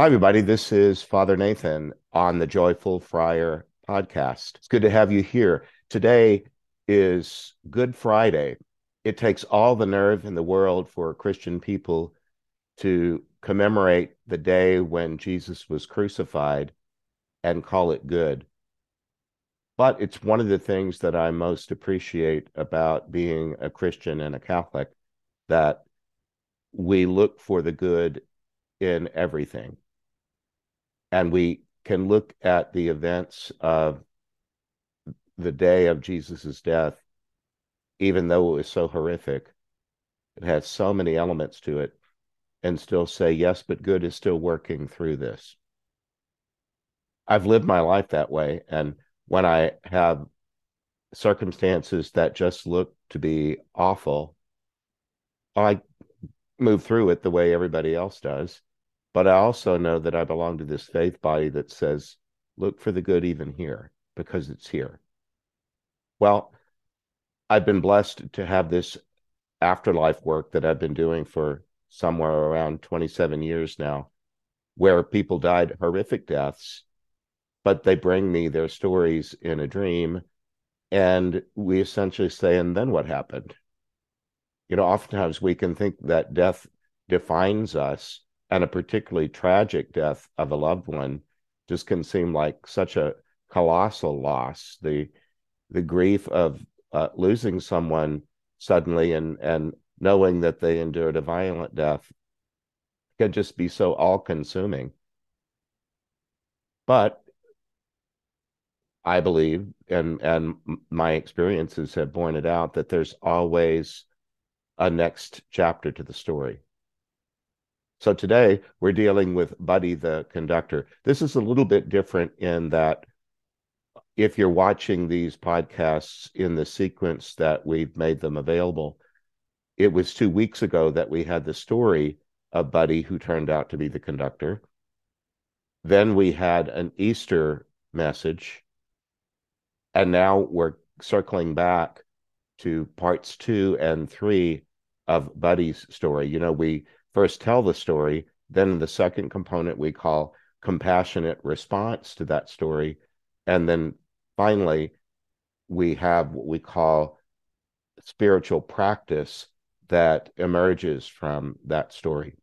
Hi, everybody. This is Father Nathan on the Joyful Friar podcast. It's good to have you here. Today is Good Friday. It takes all the nerve in the world for Christian people to commemorate the day when Jesus was crucified and call it good. But it's one of the things that I most appreciate about being a Christian and a Catholic that we look for the good in everything. And we can look at the events of the day of Jesus's death, even though it was so horrific, it has so many elements to it, and still say, yes, but good is still working through this. I've lived my life that way. And when I have circumstances that just look to be awful, I move through it the way everybody else does. But I also know that I belong to this faith body that says, look for the good even here because it's here. Well, I've been blessed to have this afterlife work that I've been doing for somewhere around 27 years now, where people died horrific deaths, but they bring me their stories in a dream. And we essentially say, and then what happened? You know, oftentimes we can think that death defines us and a particularly tragic death of a loved one just can seem like such a colossal loss. The the grief of uh, losing someone suddenly and and knowing that they endured a violent death can just be so all consuming but i believe and and my experiences have pointed out that there's always a next chapter to the story so today we're dealing with Buddy the conductor. This is a little bit different in that if you're watching these podcasts in the sequence that we've made them available, it was two weeks ago that we had the story of Buddy who turned out to be the conductor. Then we had an Easter message. And now we're circling back to parts two and three of Buddy's story. You know, we first tell the story, then the second component we call compassionate response to that story. And then finally, we have what we call spiritual practice that emerges from that story.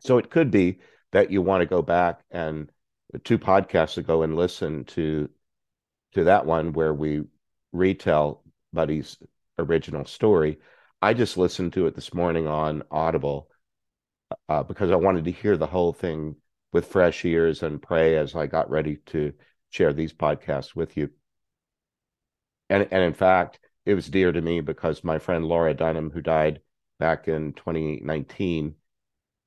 So it could be that you want to go back and two podcasts ago and listen to to that one where we retell Buddy's original story. I just listened to it this morning on Audible uh, because I wanted to hear the whole thing with fresh ears and pray as I got ready to share these podcasts with you. And and in fact, it was dear to me because my friend Laura Dunham, who died back in 2019,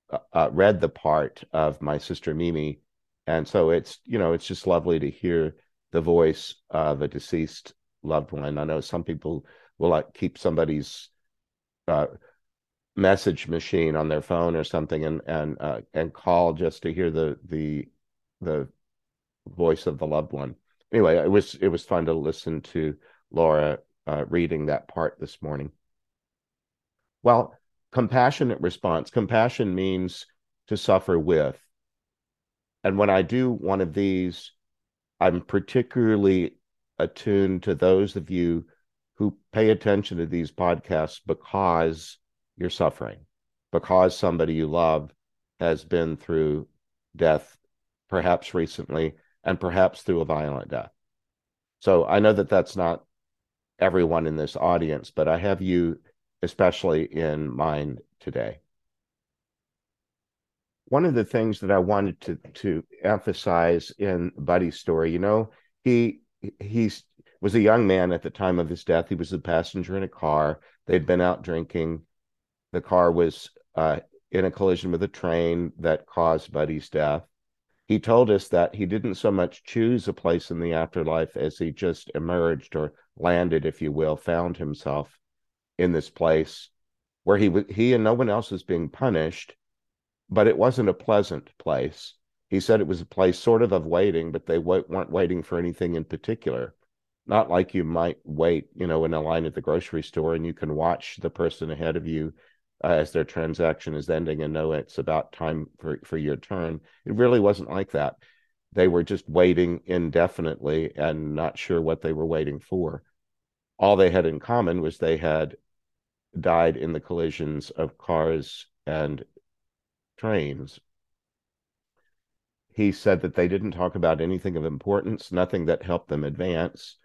uh, uh, read the part of my sister Mimi, and so it's you know it's just lovely to hear the voice of a deceased loved one. I know some people will like keep somebody's uh, message machine on their phone or something and and uh, and call just to hear the the the voice of the loved one. Anyway, it was it was fun to listen to Laura uh, reading that part this morning. Well, compassionate response. Compassion means to suffer with. And when I do one of these, I'm particularly attuned to those of you who pay attention to these podcasts because you're suffering because somebody you love has been through death, perhaps recently, and perhaps through a violent death. So I know that that's not everyone in this audience, but I have you especially in mind today. One of the things that I wanted to to emphasize in Buddy's story, you know, he he's was a young man at the time of his death. He was a passenger in a car. They'd been out drinking the car was uh, in a collision with a train that caused Buddy's death. He told us that he didn't so much choose a place in the afterlife as he just emerged or landed, if you will, found himself in this place where he he and no one else was being punished, but it wasn't a pleasant place. He said it was a place sort of of waiting, but they weren't waiting for anything in particular. Not like you might wait, you know, in a line at the grocery store and you can watch the person ahead of you uh, as their transaction is ending and know it's about time for, for your turn. It really wasn't like that. They were just waiting indefinitely and not sure what they were waiting for. All they had in common was they had died in the collisions of cars and trains. He said that they didn't talk about anything of importance, nothing that helped them advance.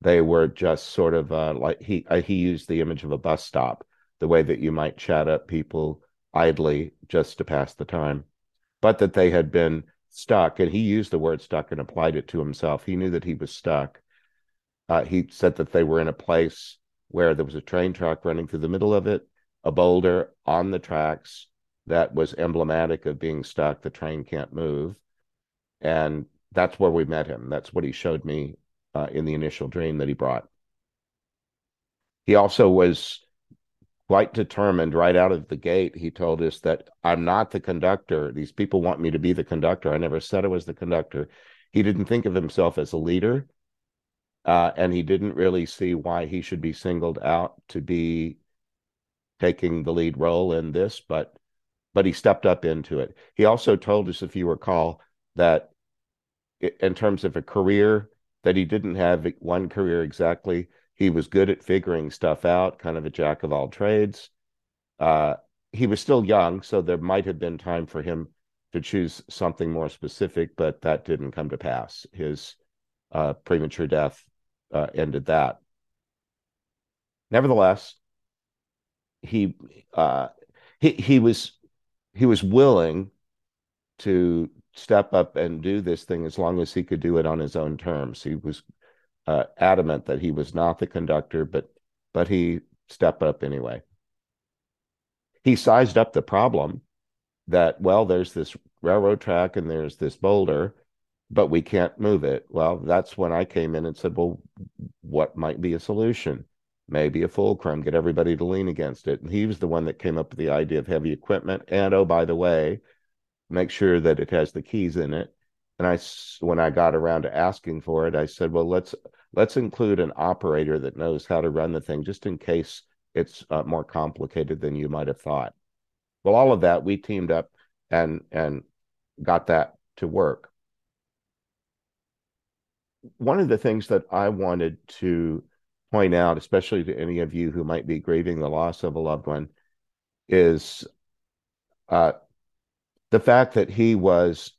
They were just sort of uh, like he uh, he used the image of a bus stop, the way that you might chat up people idly just to pass the time, but that they had been stuck, and he used the word stuck and applied it to himself. He knew that he was stuck. Uh, he said that they were in a place where there was a train track running through the middle of it, a boulder on the tracks that was emblematic of being stuck. The train can't move. And that's where we met him. That's what he showed me uh, in the initial dream that he brought. He also was quite determined right out of the gate. He told us that I'm not the conductor. These people want me to be the conductor. I never said I was the conductor. He didn't think of himself as a leader. Uh, and he didn't really see why he should be singled out to be taking the lead role in this, but but he stepped up into it. He also told us, if you recall, that in terms of a career, that he didn't have one career exactly. He was good at figuring stuff out, kind of a jack of all trades. Uh, he was still young, so there might have been time for him to choose something more specific, but that didn't come to pass. His uh, premature death uh, ended that. Nevertheless, he uh, he he was he was willing to step up and do this thing as long as he could do it on his own terms. He was uh, adamant that he was not the conductor, but but he stepped up anyway. He sized up the problem that well, there's this railroad track and there's this boulder, but we can't move it. Well, that's when I came in and said, well, what might be a solution? Maybe a fulcrum, get everybody to lean against it. And he was the one that came up with the idea of heavy equipment. And oh, by the way, make sure that it has the keys in it. And I, when I got around to asking for it, I said, well, let's let's include an operator that knows how to run the thing, just in case it's uh, more complicated than you might have thought. Well, all of that we teamed up and and got that to work. One of the things that I wanted to point out, especially to any of you who might be grieving the loss of a loved one, is uh, the fact that he was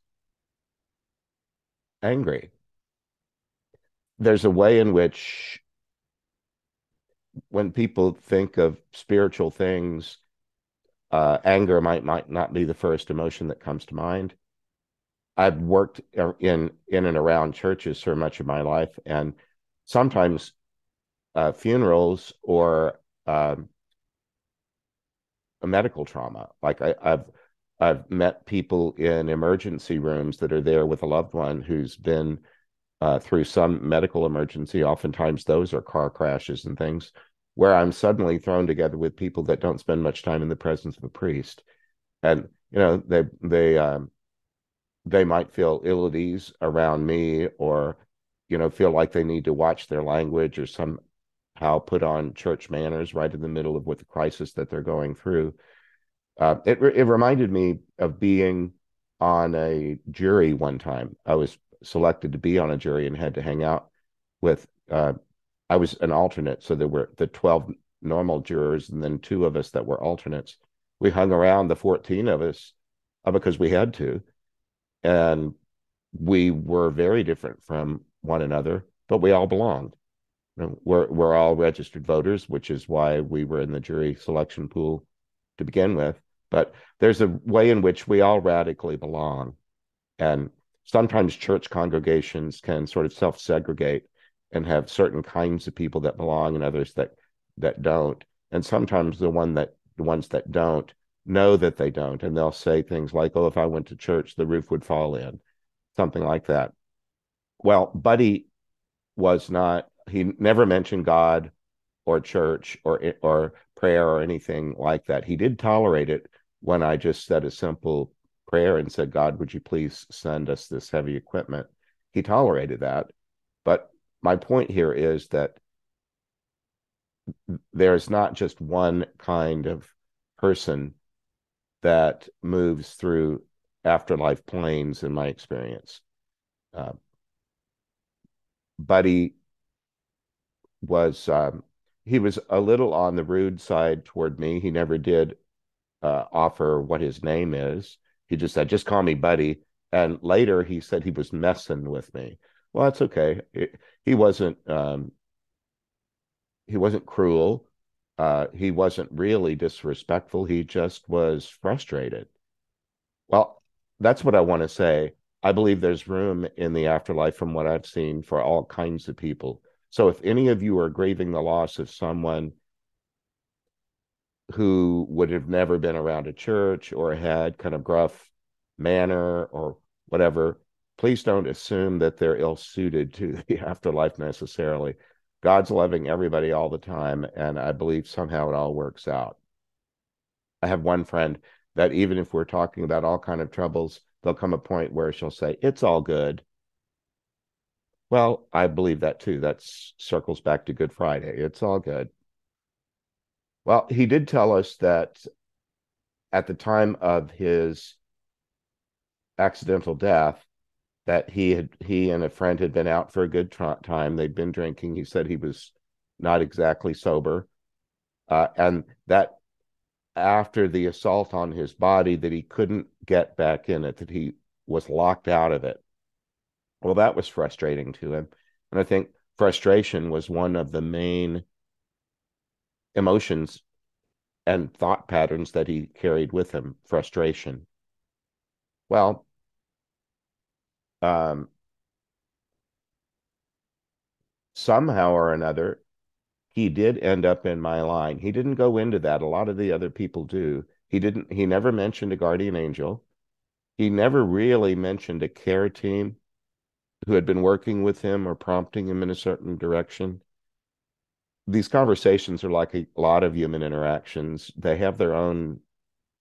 angry. There's a way in which, when people think of spiritual things, uh, anger might might not be the first emotion that comes to mind. I've worked in in and around churches for much of my life, and sometimes uh, funerals or um, a medical trauma. Like I, have I've met people in emergency rooms that are there with a loved one who's been uh, through some medical emergency. Oftentimes, those are car crashes and things where I'm suddenly thrown together with people that don't spend much time in the presence of a priest, and you know they they um, they might feel ill at ease around me, or you know feel like they need to watch their language or somehow put on church manners right in the middle of what the crisis that they're going through uh, it it reminded me of being on a jury one time. I was selected to be on a jury and had to hang out with. Uh, I was an alternate, so there were the twelve normal jurors and then two of us that were alternates. We hung around the fourteen of us uh, because we had to, and we were very different from one another, but we all belonged. We're we're all registered voters, which is why we were in the jury selection pool to begin with but there's a way in which we all radically belong. And sometimes church congregations can sort of self segregate and have certain kinds of people that belong and others that that don't. And sometimes the one that the ones that don't know that they don't, and they'll say things like, "Oh, if I went to church, the roof would fall in," something like that. Well, Buddy was not. He never mentioned God or church or or prayer or anything like that. He did tolerate it, when I just said a simple prayer and said, God, would you please send us this heavy equipment? He tolerated that. But my point here is that there's not just one kind of person that moves through afterlife planes in my experience. Uh, Buddy was um, he was a little on the rude side toward me. He never did uh, offer what his name is. He just said, "Just call me Buddy." And later he said he was messing with me. Well, that's okay. It, he wasn't um, he wasn't cruel. Uh, he wasn't really disrespectful. He just was frustrated. Well, that's what I want to say. I believe there's room in the afterlife from what I've seen for all kinds of people. So if any of you are grieving the loss of someone who would have never been around a church or had kind of gruff manner or whatever, please don't assume that they're ill suited to the afterlife necessarily. God's loving everybody all the time, and I believe somehow it all works out. I have one friend that even if we're talking about all kind of troubles, there'll come a point where she'll say, It's all good. Well, I believe that too. That circles back to Good Friday. It's all good. Well, he did tell us that at the time of his accidental death, that he had he and a friend had been out for a good time. They'd been drinking. He said he was not exactly sober, uh, and that after the assault on his body, that he couldn't get back in it. That he was locked out of it. Well, that was frustrating to him, and I think frustration was one of the main emotions and thought patterns that he carried with him. Frustration. Well, um, somehow or another, he did end up in my line. He didn't go into that. A lot of the other people do. He didn't, he never mentioned a guardian angel. He never really mentioned a care team who had been working with him or prompting him in a certain direction. These conversations are like a lot of human interactions. They have their own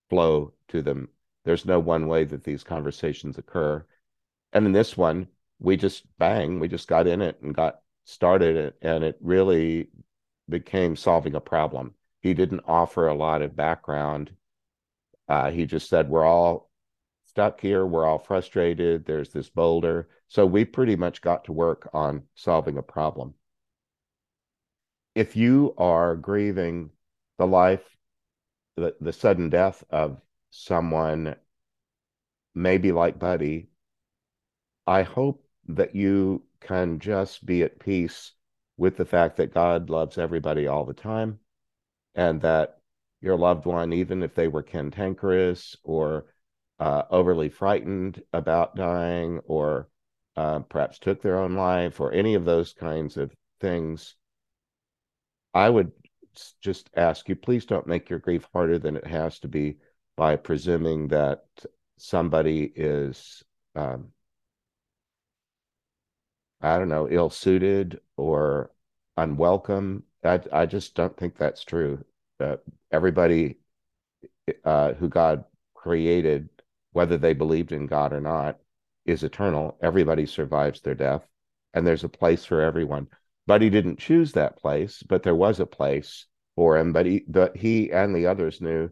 flow to them. There's no one way that these conversations occur. And in this one, we just bang, we just got in it and got started it, and it really became solving a problem. He didn't offer a lot of background. Uh, he just said, We're all stuck here. We're all frustrated. There's this boulder. So we pretty much got to work on solving a problem. If you are grieving the life, the, the sudden death of someone, maybe like Buddy, I hope that you can just be at peace with the fact that God loves everybody all the time and that your loved one, even if they were cantankerous or uh, overly frightened about dying or uh, perhaps took their own life or any of those kinds of things, I would just ask you, please don't make your grief harder than it has to be by presuming that somebody is um, I don't know, ill suited or unwelcome. I, I just don't think that's true. Uh, everybody uh, who God created, whether they believed in God or not, is eternal. Everybody survives their death, and there's a place for everyone. But he didn't choose that place, but there was a place for him. But he, the, he and the others knew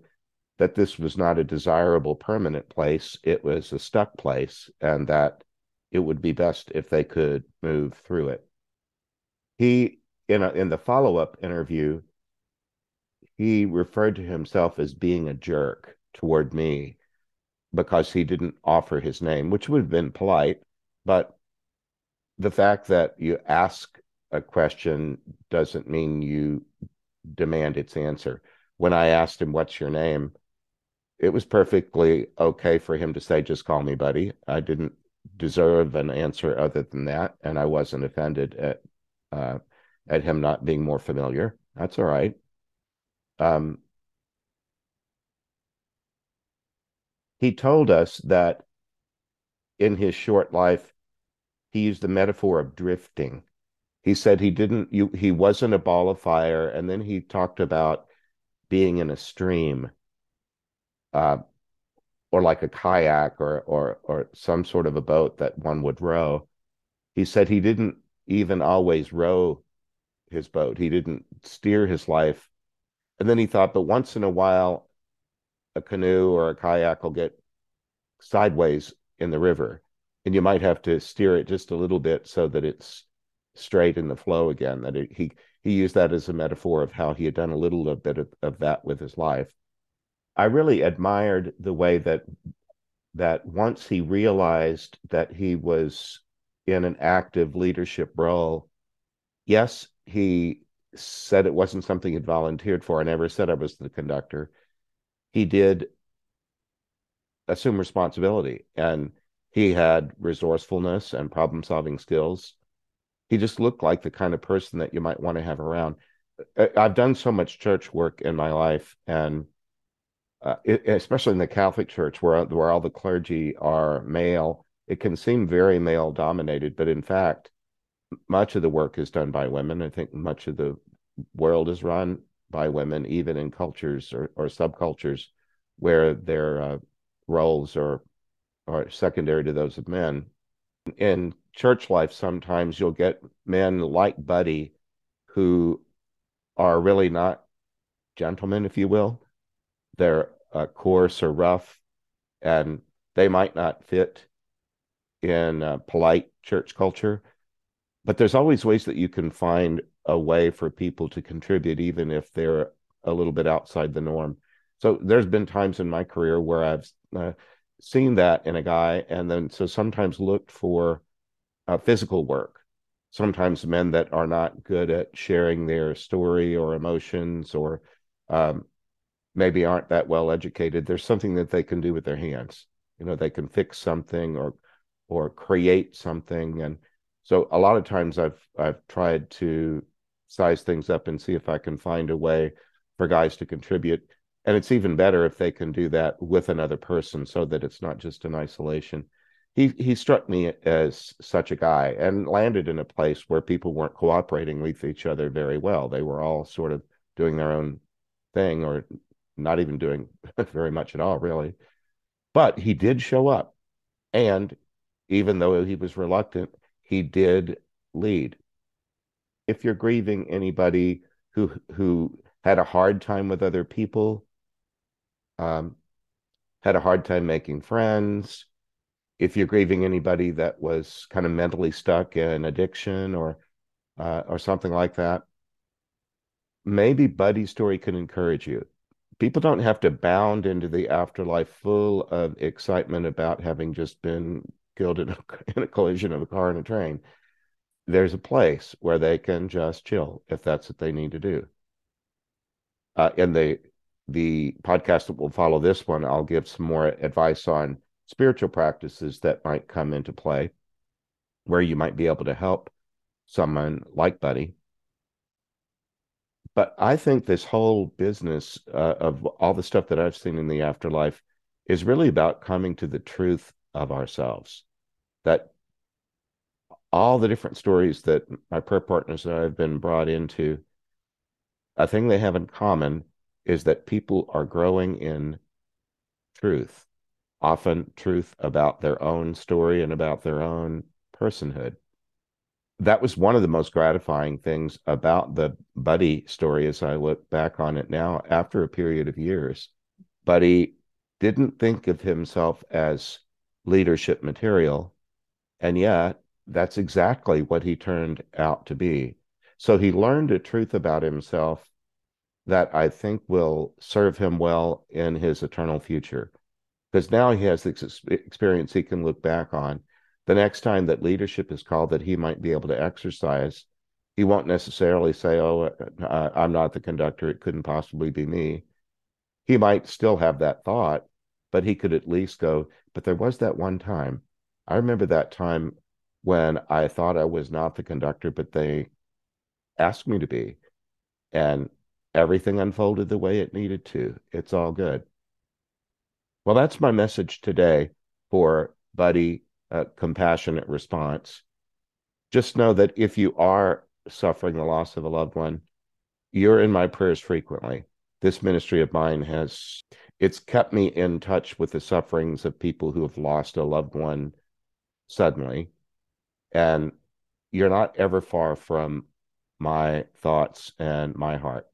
that this was not a desirable permanent place. It was a stuck place, and that it would be best if they could move through it. He in a, in the follow-up interview, he referred to himself as being a jerk toward me because he didn't offer his name, which would have been polite, but the fact that you ask a question doesn't mean you demand its answer. When I asked him, What's your name? It was perfectly okay for him to say, Just call me buddy. I didn't deserve an answer other than that, and I wasn't offended at uh, at him not being more familiar. That's all right. Um, he told us that in his short life, he used the metaphor of drifting. He said he didn't, you, he wasn't a ball of fire, and then he talked about being in a stream. Uh, or like a kayak or or or some sort of a boat that one would row. He said he didn't even always row his boat. He didn't steer his life. And then he thought, but once in a while, a canoe or a kayak will get sideways in the river and you might have to steer it just a little bit so that it's straight in the flow again that it, he he used that as a metaphor of how he had done a little bit of, of that with his life. I really admired the way that that once he realized that he was in an active leadership role yes he said it wasn't something he'd volunteered for. I never said i was the conductor. He did assume responsibility and he had resourcefulness and problem solving skills. He just looked like the kind of person that you might want to have around. I've done so much church work in my life, and uh, it, especially in the Catholic Church, where where all the clergy are male, it can seem very male dominated, but in fact, much of the work is done by women. I think much of the world is run by women, even in cultures or, or subcultures where their uh, roles are are secondary to those of men. In church life, sometimes you'll get men like Buddy who are really not gentlemen, if you will. They're uh, coarse or rough, and they might not fit in uh, polite church culture. But there's always ways that you can find a way for people to contribute, even if they're a little bit outside the norm. So there's been times in my career where I've uh, seen that in a guy, and then so sometimes looked for uh, physical work. Sometimes men that are not good at sharing their story or emotions, or um, maybe aren't that well educated. There's something that they can do with their hands. You know, they can fix something or or create something, and so a lot of times I've I've tried to size things up and see if I can find a way for guys to contribute and it's even better if they can do that with another person so that it's not just in isolation. He he struck me as such a guy and landed in a place where people weren't cooperating with each other very well. They were all sort of doing their own thing or not even doing very much at all really. But he did show up. And even though he was reluctant he did lead. If you're grieving anybody who who had a hard time with other people um, had a hard time making friends. If you're grieving anybody that was kind of mentally stuck in addiction or uh, or something like that, maybe Buddy's story can encourage you. People don't have to bound into the afterlife full of excitement about having just been killed in a, in a collision of a car and a train. There's a place where they can just chill if that's what they need to do. Uh, in the the podcast that will follow this one, I'll give some more advice on spiritual practices that might come into play where you might be able to help someone like Buddy. But I think this whole business uh, of all the stuff that I've seen in the afterlife is really about coming to the truth of ourselves. That all the different stories that my prayer partners and I have been brought into, a thing they have in common is that people are growing in truth, often truth about their own story and about their own personhood. That was one of the most gratifying things about the Buddy story as I look back on it now after a period of years. Buddy didn't think of himself as leadership material, and yet that's exactly what he turned out to be. So he learned a truth about himself that I think will serve him well in his eternal future. Because now he has this experience he can look back on. The next time that leadership is called that he might be able to exercise, he won't necessarily say, Oh, uh, uh, I'm not the conductor. It couldn't possibly be me. He might still have that thought, but he could at least go, But there was that one time. I remember that time when I thought I was not the conductor, but they asked me to be. And everything unfolded the way it needed to. It's all good. Well, that's my message today for Buddy uh, Compassionate Response. Just know that if you are suffering the loss of a loved one, you're in my prayers frequently. This ministry of mine has it's kept me in touch with the sufferings of people who have lost a loved one suddenly. And you're not ever far from my thoughts and my heart.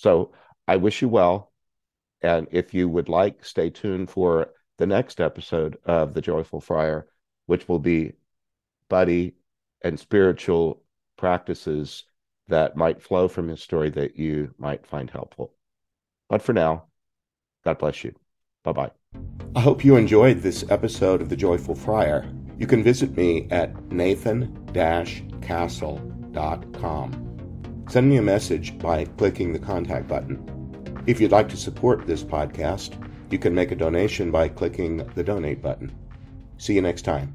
So I wish you well. And if you would like, stay tuned for the next episode of The Joyful Friar, which will be buddy and spiritual practices that might flow from his story that you might find helpful. But for now, God bless you. Bye bye. I hope you enjoyed this episode of The Joyful Friar. You can visit me at nathan castle.com. Send me a message by clicking the contact button. If you'd like to support this podcast, you can make a donation by clicking the donate button. See you next time.